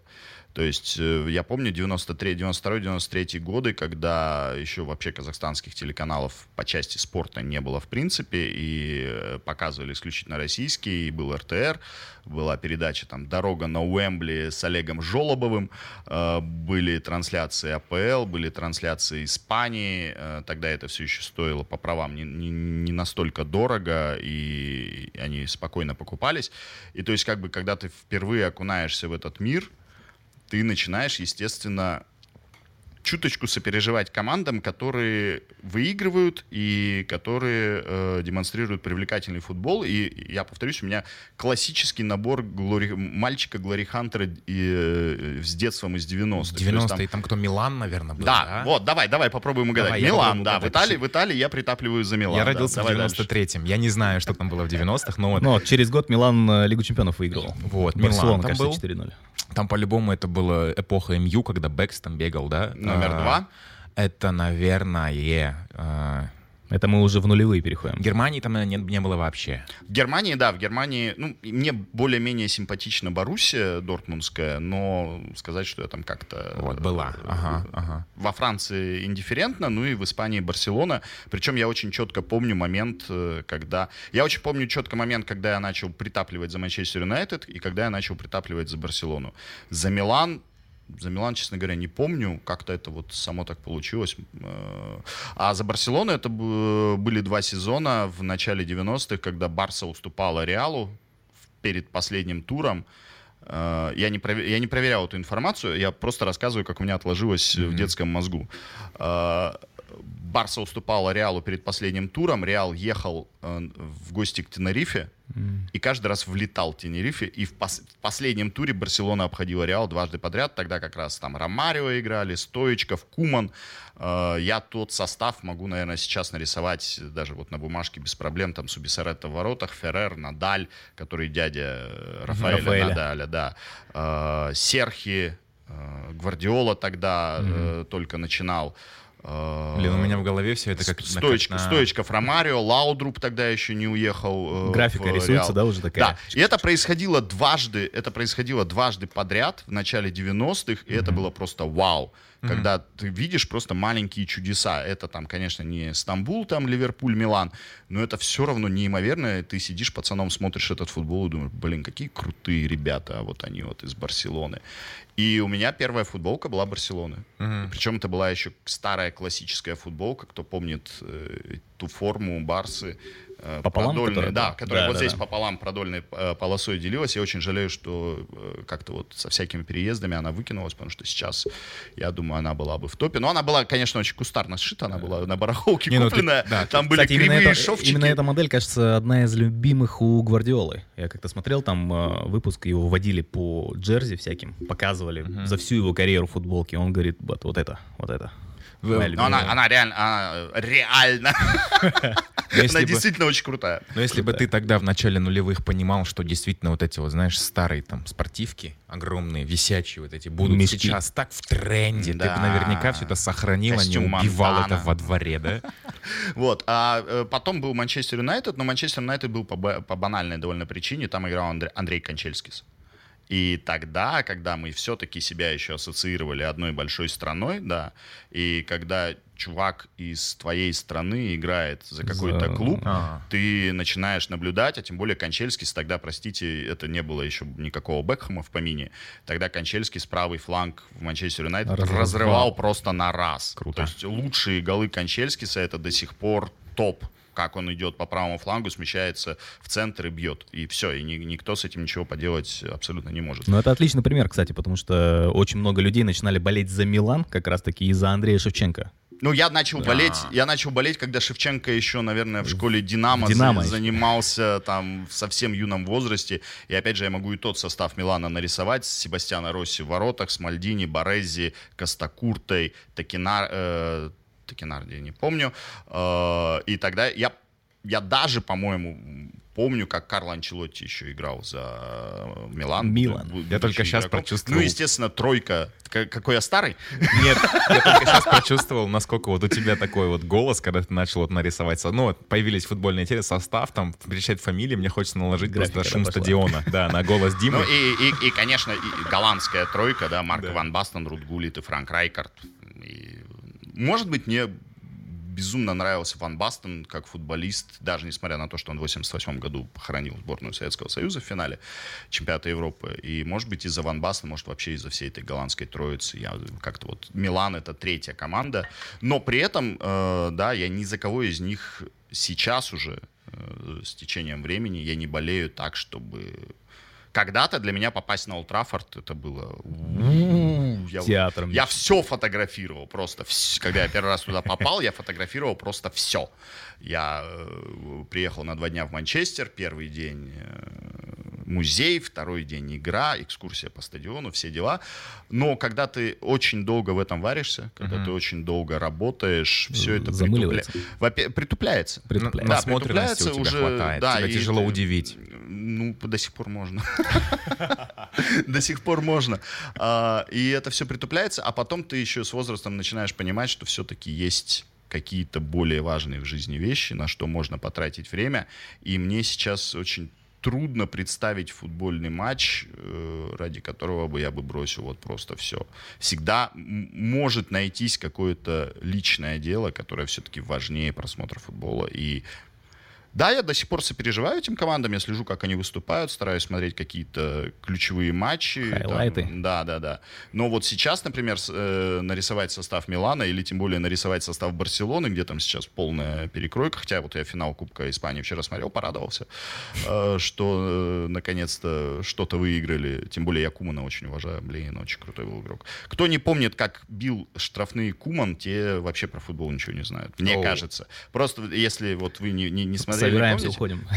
То есть э, я помню 93, 92, 93 годы, когда еще вообще казахстанских телеканалов по части спорта не было в принципе, и э, показывали исключительно российские, и был РТР, была передача там «Дорога на Уэмбли» с Олегом Жолобовым, э, были трансляции АПЛ, были трансляции Испании, тогда это все еще стоило по правам не, не- не настолько дорого, и они спокойно покупались. И то есть как бы когда ты впервые окунаешься в этот мир, ты начинаешь, естественно, чуточку сопереживать командам, которые выигрывают и которые э, демонстрируют привлекательный футбол. И я повторюсь, у меня классический набор Глори- мальчика Глори Хантера и, э, с детством из 90-х. То есть 90-е, там- там кто, Милан, наверное, был, Да, вот, давай, давай попробуем угадать. Давай, Милан, попробую да, в угадать. Италии, в Италии я притапливаю за Милан. Я да. родился Давай в дальше. 93-м. Я не знаю, что там было в 90-х, но вот, Но через год Милан э, Лигу чемпионов выиграл. вот Милан Барселона, там кажется, был. 4-0. Там по-любому это была эпоха МЮ, когда Бекс там бегал, да? Номер А, два. Это, наверное... а, Это мы уже в нулевые переходим. Германии там наверное, не, не было вообще. В Германии, да, в Германии, ну, мне более-менее симпатична Боруссия Дортмундская, но сказать, что я там как-то... Вот, была. э, Ага, ага. Во Франции индифферентно, ну и в Испании Барселона. Причем я очень четко помню момент, э, когда... Я очень помню четко момент, когда я начал притапливать за Манчестер Юнайтед и когда я начал притапливать за Барселону. За Милан за Милан, честно говоря, не помню, как-то это вот само так получилось. Э, А за Барселону это были два сезона в начале 90-х, когда Барса уступала Реалу перед последним туром. Э, Я не, прове- я не проверял эту информацию, я просто рассказываю, как у меня отложилось в детском мозгу. Барса уступала Реалу перед последним туром, Реал ехал э, в гости к Тенерифе, и каждый раз влетал в Тенерифе, и в, пос- в последнем туре Барселона обходила Реал дважды подряд, тогда как раз там Ромарио играли, Стоечков, Куман. Э, я тот состав могу, наверное, сейчас нарисовать даже вот на бумажке без проблем, там Субисаретто в воротах, Феррер, Надаль, который дядя э, Рафаэля, Рафаэля. Надаля, да, Э, Серхи, э, Гвардиола тогда э, только начинал. Э, Блин, у меня в голове все это как... Стоечка, на- Стоечков Ромарио, Лаудруб тогда еще не уехал. э, Графика рисуется, Реал. да, уже такая? Да, и это происходило дважды, это происходило дважды подряд в начале 90-х, и это было просто вау. Когда ты видишь просто маленькие чудеса. Это там, конечно, не Стамбул, там Ливерпуль, Милан, но это все равно неимоверно. Ты сидишь пацаном, смотришь этот футбол и думаешь, блин, какие крутые ребята, а вот они вот из Барселоны. И у меня первая футболка была Барселоны. Причем это была еще старая классическая футболка, кто помнит э, ту форму Барсы. Э, Пополам, продольной, которая да, которая Да, вот да, здесь да. пополам продольной э, полосой делилась. Я очень жалею, что э, как-то вот со всякими переездами она выкинулась, потому что сейчас, я думаю, она была бы в топе. Но она была, конечно, очень кустарно сшита, она была на барахолке Не, ну ты- да, Там были Кстати, именно, кривые это- шовчики. именно эта модель, кажется, одна из любимых у Гвардиолы. Я как-то смотрел там э, выпуск, его водили по джерси всяким, показывали за всю его карьеру футболки. Он говорит, вот, вот это, вот это. Но она, она реально, она, э, реально, [laughs] она действительно очень крутая. Но если бы ты тогда в начале нулевых понимал, что действительно вот эти вот, знаешь, старые там спортивки, огромные, висячие вот эти, будут Мешки. сейчас так в тренде, ты бы Да. наверняка все это сохранил, а не убивал Монтана. это во дворе, да? [laughs] Вот, а э, потом был Манчестер Юнайтед, но Манчестер Юнайтед был по, ба- по банальной довольно причине, там играл Андре- Андрей Кончельскис. И тогда, когда мы все-таки себя еще ассоциировали одной большой страной, да, и когда чувак из твоей страны играет за какой-то За- клуб, А. ты начинаешь наблюдать, а тем более Кончельскис тогда, простите, это не было еще никакого Бекхэма в помине, тогда Кончельскис правый фланг в Манчестер Юнайтед Разрывал. разрывал просто на раз. Круто. То есть лучшие голы Кончельскиса это до сих пор топ как он идет по правому флангу, смещается в центр и бьет. И все, и ни- никто с этим ничего поделать абсолютно не может. Ну, это отличный пример, кстати, потому что очень много людей начинали болеть за Милан, как раз-таки из-за Андрея Шевченко. Ну, я начал Да. болеть, я начал болеть, когда Шевченко еще, наверное, в школе Динамо, «Динамо» занимался там в совсем юном возрасте. И опять же, я могу и тот состав Милана нарисовать. Себастьяна Росси в воротах, с Мальдини, Бореззи, Костакуртой, Такинар, э, Такинарди, не помню. Э, и тогда я, я даже, по-моему, помню, как Карло Анчелотти еще играл за э, Милан. Милан. Я только щас игроком. прочувствовал. Ну, естественно, тройка. Какой я старый? Нет, я только сейчас почувствовал, насколько вот у тебя такой вот голос, когда ты начал вот нарисовать. со- Ну, вот появились футбольные темы, состав, там, перечислять фамилии, мне хочется наложить Графика, просто шум пошла. стадиона, да, на голос Димы. Ну и, и, и, конечно, и голландская тройка, да, Марк Да. Ван Бастен, Рут Гулит и Франк Райкард. И, может быть, мне безумно нравился Ван Бастен как футболист, даже несмотря на то, что он в 88 году похоронил сборную Советского Союза в финале чемпионата Европы. И, может быть, из-за Ван Бастена, может, вообще из-за всей этой голландской троицы. Я как-то вот... Милан — это третья команда. Но при этом, э, да, я ни за кого из них сейчас уже, э, с течением времени, я не болею так, чтобы когда-то для меня попасть на Олд Траффорд это было... Я, Театром. я все фотографировал просто. вс- Когда я первый раз туда попал, я фотографировал просто все. Я э, приехал на два дня в Манчестер. Первый день э, музей, второй день игра, экскурсия по стадиону, все дела. Но когда ты очень долго в этом варишься, когда ты очень долго работаешь, все это притупля- притупляется. Притупляется. Да, притупляется тебя уже, хватает, да, тебя тяжело ты- удивить. Ну, до сих пор можно. [laughs] До сих пор можно. А, и это все притупляется, а потом ты еще с возрастом начинаешь понимать, что все-таки есть какие-то более важные в жизни вещи, на что можно потратить время. И мне сейчас очень трудно представить футбольный матч, э, ради которого бы я бы бросил вот просто все. Всегда может найтись какое-то личное дело, которое все-таки важнее просмотра футбола. И да, я до сих пор сопереживаю этим командам, я слежу, как они выступают, стараюсь смотреть какие-то ключевые матчи. Хайлайты. Там, да, да, да. Но вот сейчас, например, с, э, нарисовать состав Милана или тем более нарисовать состав Барселоны, где там сейчас полная перекройка, хотя вот я финал Кубка Испании вчера смотрел, порадовался, э, что э, наконец-то что-то выиграли. Тем более я Кумана очень уважаю, блин, очень крутой был игрок. Кто не помнит, как бил штрафные Куман, те вообще про футбол ничего не знают, мне Оу. кажется. Просто если вот вы не, не, не смотрели, Собираемся, уходим.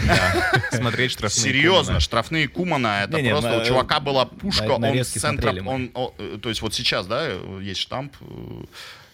Смотреть штрафные Серьезно, штрафные Кумана, это просто у чувака была пушка, он с центра, он, э, то есть вот сейчас, да, э, есть штамп, э,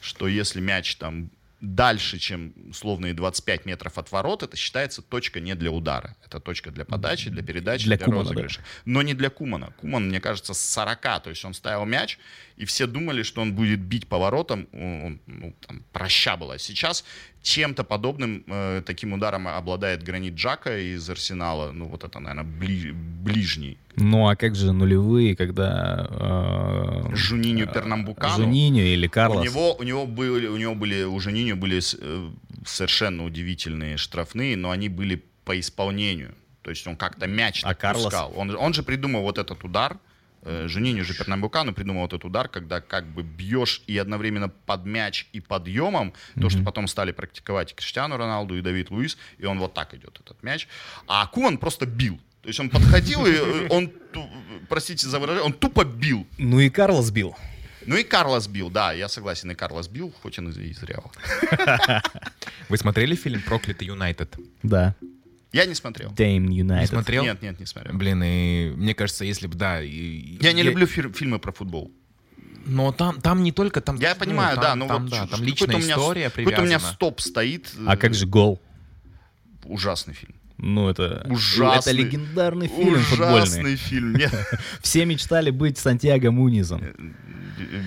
что если мяч там дальше, чем условные 25 метров от ворот, это считается точка не для удара. Это точка для подачи, для передачи, Для для, Кумана, розыгрыша. Но не для Кумана. Куман, мне кажется, с 40, то есть он ставил мяч, и все думали, что он будет бить поворотом, он, ну, там, проща была. Сейчас чем-то подобным э, таким ударом обладает Гранит Джака из Арсенала. Ну, вот это, наверное, бли- ближний. Ну а как же нулевые, когда... э, Жуниню э, Пернамбукану. Жуниню или Карлос? У него, у него были, у него были, у Жанинho были э, совершенно удивительные штрафные, но они были по исполнению. То есть он как-то мяч А Карлос? Он, он же придумал вот этот удар. Э, Жанинho же Пернамбукану придумал вот этот удар, когда как бы бьешь и одновременно под мяч и подъемом, то, что потом стали практиковать и Криштиану Роналду, и Давид Луис, и он вот так идет, этот мяч. А Куман просто бил. То есть он подходил, и э, он, простите за выражение, он тупо бил. Ну и Карлос бил. Ну и Карлос бил, да, я согласен, и Карлос бил, хоть он и из Реала. [laughs] Вы смотрели фильм «Проклятый Юнайтед»? Да. Я не смотрел. Dame Не United. смотрел? Нет, нет, не смотрел. Блин, и мне кажется, если бы, да... и- Я не и- люблю фир- фильмы про футбол. Но там, там не только... Там, Я ну, понимаю, там- да, но там, вот да, там личная у меня, история Какой-то у меня привязана. стоп стоит. А как же гол? Ужасный фильм. Ну, это, Ужасный. это легендарный фильм футбольный. Ужасный фильм. Нет, [laughs] Все мечтали быть Сантьяго Мунизом.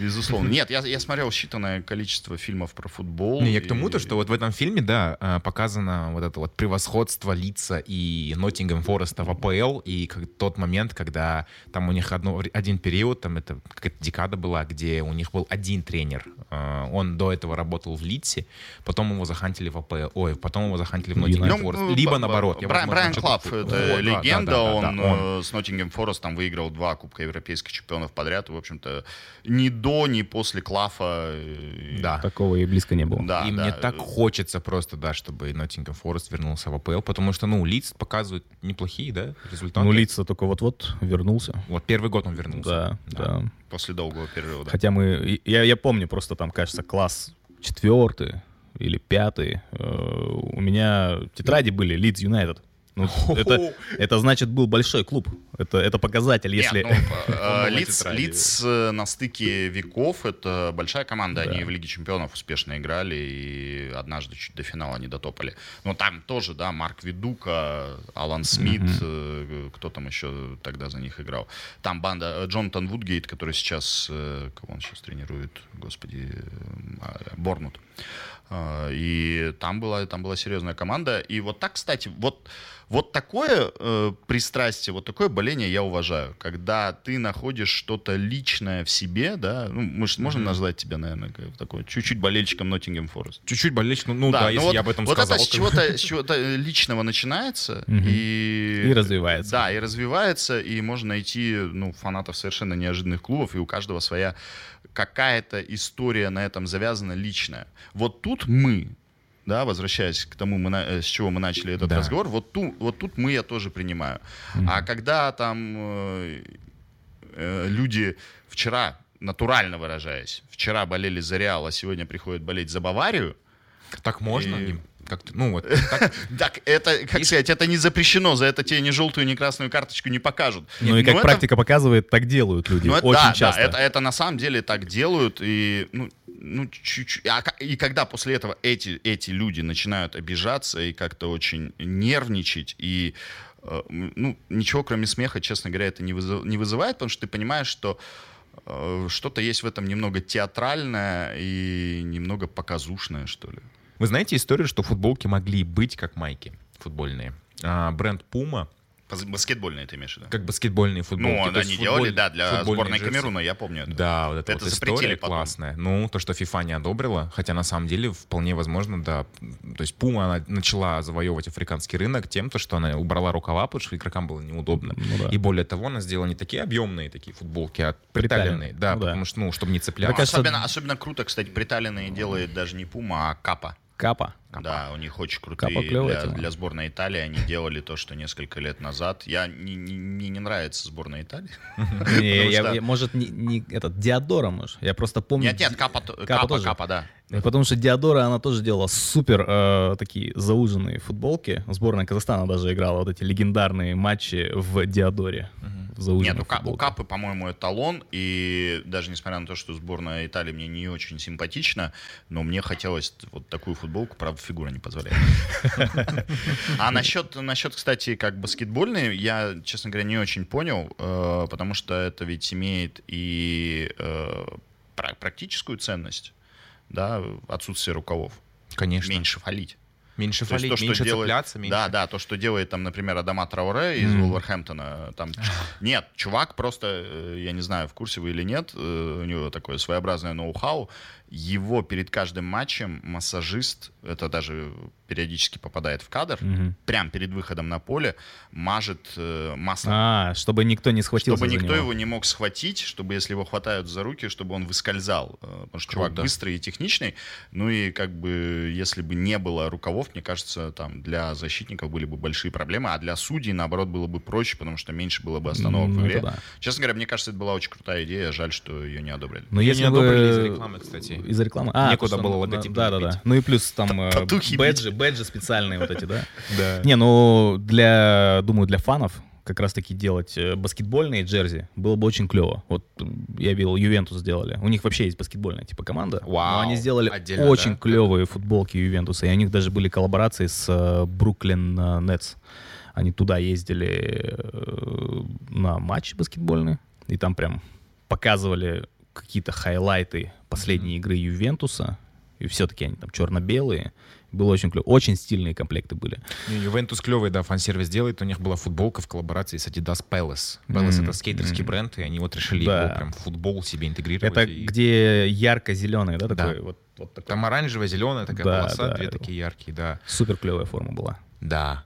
безусловно. Нет, я, я смотрел считанное количество фильмов про футбол. Не, я к тому, то, и- что вот в этом фильме, да, э, показано вот это вот превосходство лица и Ноттингем Фореста в АПЛ, и как тот момент, когда там у них одно, один период, там это какая-то декада была, где у них был один тренер. Э, Он до этого работал в Лидсе, потом его захантили в АПЛ, ой, потом его захантили в Ноттингем. Форест. Ну, Либо Б- наоборот. я, Брайан, возможно, Брайан Клаф, это Вот, да, да, легенда, да, да, он, да, он. э, с Ноттингем Форест там выиграл два Кубка европейских чемпионов подряд, и, в общем-то, ни до, ни после Клафа. э, Да. Такого и близко не было. Да, и да. мне так хочется просто, да, чтобы Ноттингем Форест вернулся в АПЛ, потому что, ну, Лидс показывает неплохие, да, результаты. Ну, Лидс только вот-вот вернулся. Вот первый год он вернулся. Да, да. После долгого периода. Хотя мы... Я, я помню просто там, кажется, класс четвертый или пятый. Э, У меня тетради были Leeds United. Ну, это, это значит был большой клуб. Это, это показатель, Нет, если... ну, [laughs] э, тетради. Лидс, э, на стыке веков это большая команда. Да. Они в Лиге Чемпионов успешно играли и однажды чуть до финала не дотопали. Но там тоже, да, Марк Видука, Алан Смит, э, кто там еще тогда за них играл. Там банда Джонатан Вудгейт, который сейчас, кого он сейчас тренирует, господи, а, Борнут. И там была, там была серьезная команда. И вот так, кстати, вот, вот такое э, пристрастие, вот такое боление я уважаю. Когда ты находишь что-то личное в себе, да, ну, мы ж можем назвать тебя, наверное, такой чуть-чуть болельщиком Ноттингем Форест. Чуть-чуть болельщик, ну, ну да, ну если вот, я об этом вот сказал. это с чего-то, с чего-то личного начинается Мгм. и... И развивается. Да, и развивается, и можно найти ну, фанатов совершенно неожиданных клубов, и у каждого своя какая-то история на этом завязана личная. Вот тут мы, да, возвращаясь к тому, мы на- э, с чего мы начали этот Да. разговор, вот, ту, вот тут мы я тоже принимаю. А когда там э, э, люди вчера, натурально выражаясь, вчера болели за Реал, а сегодня приходят болеть за Баварию, Так можно? И- Дим? Как ты- ну вот, [laughs] так, так это, как сказать, это не запрещено, за это тебе ни желтую, ни красную карточку не покажут. Ну и как это- практика показывает, так делают люди. ну, это- Очень да, часто. Да, это, это на самом деле так делают, и ну, ну чуть-чуть. А и когда после этого эти, эти люди начинают обижаться и как-то очень нервничать и э, ну, ничего кроме смеха, честно говоря, это не, вызыв, не вызывает, потому что ты понимаешь, что э, что-то есть в этом немного театральное и немного показушное, что ли. Вы знаете историю, что футболки могли быть как майки футбольные? А, бренд Puma Баскетбольные ты имеешь в виду? Как баскетбольные футболки. Ну, То они делали, да, для сборной Камеруна, я помню это. Да, вот это, это вот запретили история потом. классная. Ну, то, что FIFA не одобрила, хотя на самом деле вполне возможно, да. То есть Puma она начала завоевывать африканский рынок тем, то, что она убрала рукава, потому что игрокам было неудобно. Ну да. И более того, она сделала не такие объемные такие футболки, а приталенные. Да, Ну да. потому что, ну, чтобы не цеплялось. Кажется, особенно, особенно круто, кстати, приталенные делает даже не Пума, а Капа. Капа. Да, у них очень крутые Капа для, для сборной Италии. Они делали то, что несколько лет назад. Я не, не- мне не нравится сборная Италии. [laughs] [laughs] Не, может, не, этот, Диадора, может. Я просто помню... Нет, нет, Капа, Капа Капа? Капа, да. Ну, Потому что Диадора, она тоже делала супер э, такие зауженные футболки. Сборная Казахстана даже играла вот эти легендарные матчи в Диадоре. Зауженных Нет, у, Ка- у. Капы, по-моему, эталон, и даже несмотря на то, что сборная Италии мне не очень симпатична, но мне хотелось вот такую футболку, правда, фигура не позволяет. [laughs] А насчет, насчет, кстати, как баскетбольные, я, честно говоря, не очень понял, э, потому что это ведь имеет и э, пра- практическую ценность, да, отсутствие рукавов. Конечно. Меньше фалить. Меньше То фалить, то, что меньше делает- цепляться, меньше... Да, да, то, что делает там, например, Адама Трауре из Вулверхэмптона. Там... [laughs] Нет, чувак просто, э, я не знаю, в курсе вы или нет, у него такое своеобразное ноу-хау. Его перед каждым матчем массажист, это даже периодически попадает в кадр, Мгм. прям перед выходом на поле, мажет э, маслом. А, чтобы никто не схватился Чтобы никто него. его не мог схватить, чтобы если его хватают за руки, чтобы он выскользал. Э, Потому что чувак Круто. быстрый и техничный. Ну и как бы если бы не было рукавов, мне кажется, там для защитников были бы большие проблемы, а для судей, наоборот, было бы проще, потому что меньше было бы остановок Ну, в игре. да. Честно говоря, мне кажется, это была очень крутая идея. Жаль, что ее не одобрили. Но Её если не одобрили бы- из-за рекламы, кстати. Из-за рекламы? А, Некуда было логотип Да, да, да. Ну и плюс там э, badge и, badge и специальные вот эти, да? [laughs] Да. Не, ну для, думаю, для фанов как раз-таки делать э, баскетбольные джерси было бы очень клево. Вот я видел, Ювентус сделали. У них вообще есть баскетбольная типа команда. Но Вау, они сделали отдельно, очень да? клевые футболки Ювентуса. И у них даже были коллаборации с Бруклин Нетс. Они туда ездили э, на матчи баскетбольные. И там прям показывали какие-то хайлайты последней игры Ювентуса. И все-таки они там черно-белые. Было очень клево. Очень стильные комплекты были. Ювентус клевый, да, фан-сервис делает. У них была футболка в коллаборации с Adidas Palace. Palace Мгм, это скейтерский мгм. бренд, и они вот решили Да. его прям в футбол себе интегрировать. Это и- где ярко-зеленый, да, Да. такой вот, вот такой. Там оранжевая, зеленая такая Да, полоса, да, две такие яркие, да. Супер клевая форма была. Да.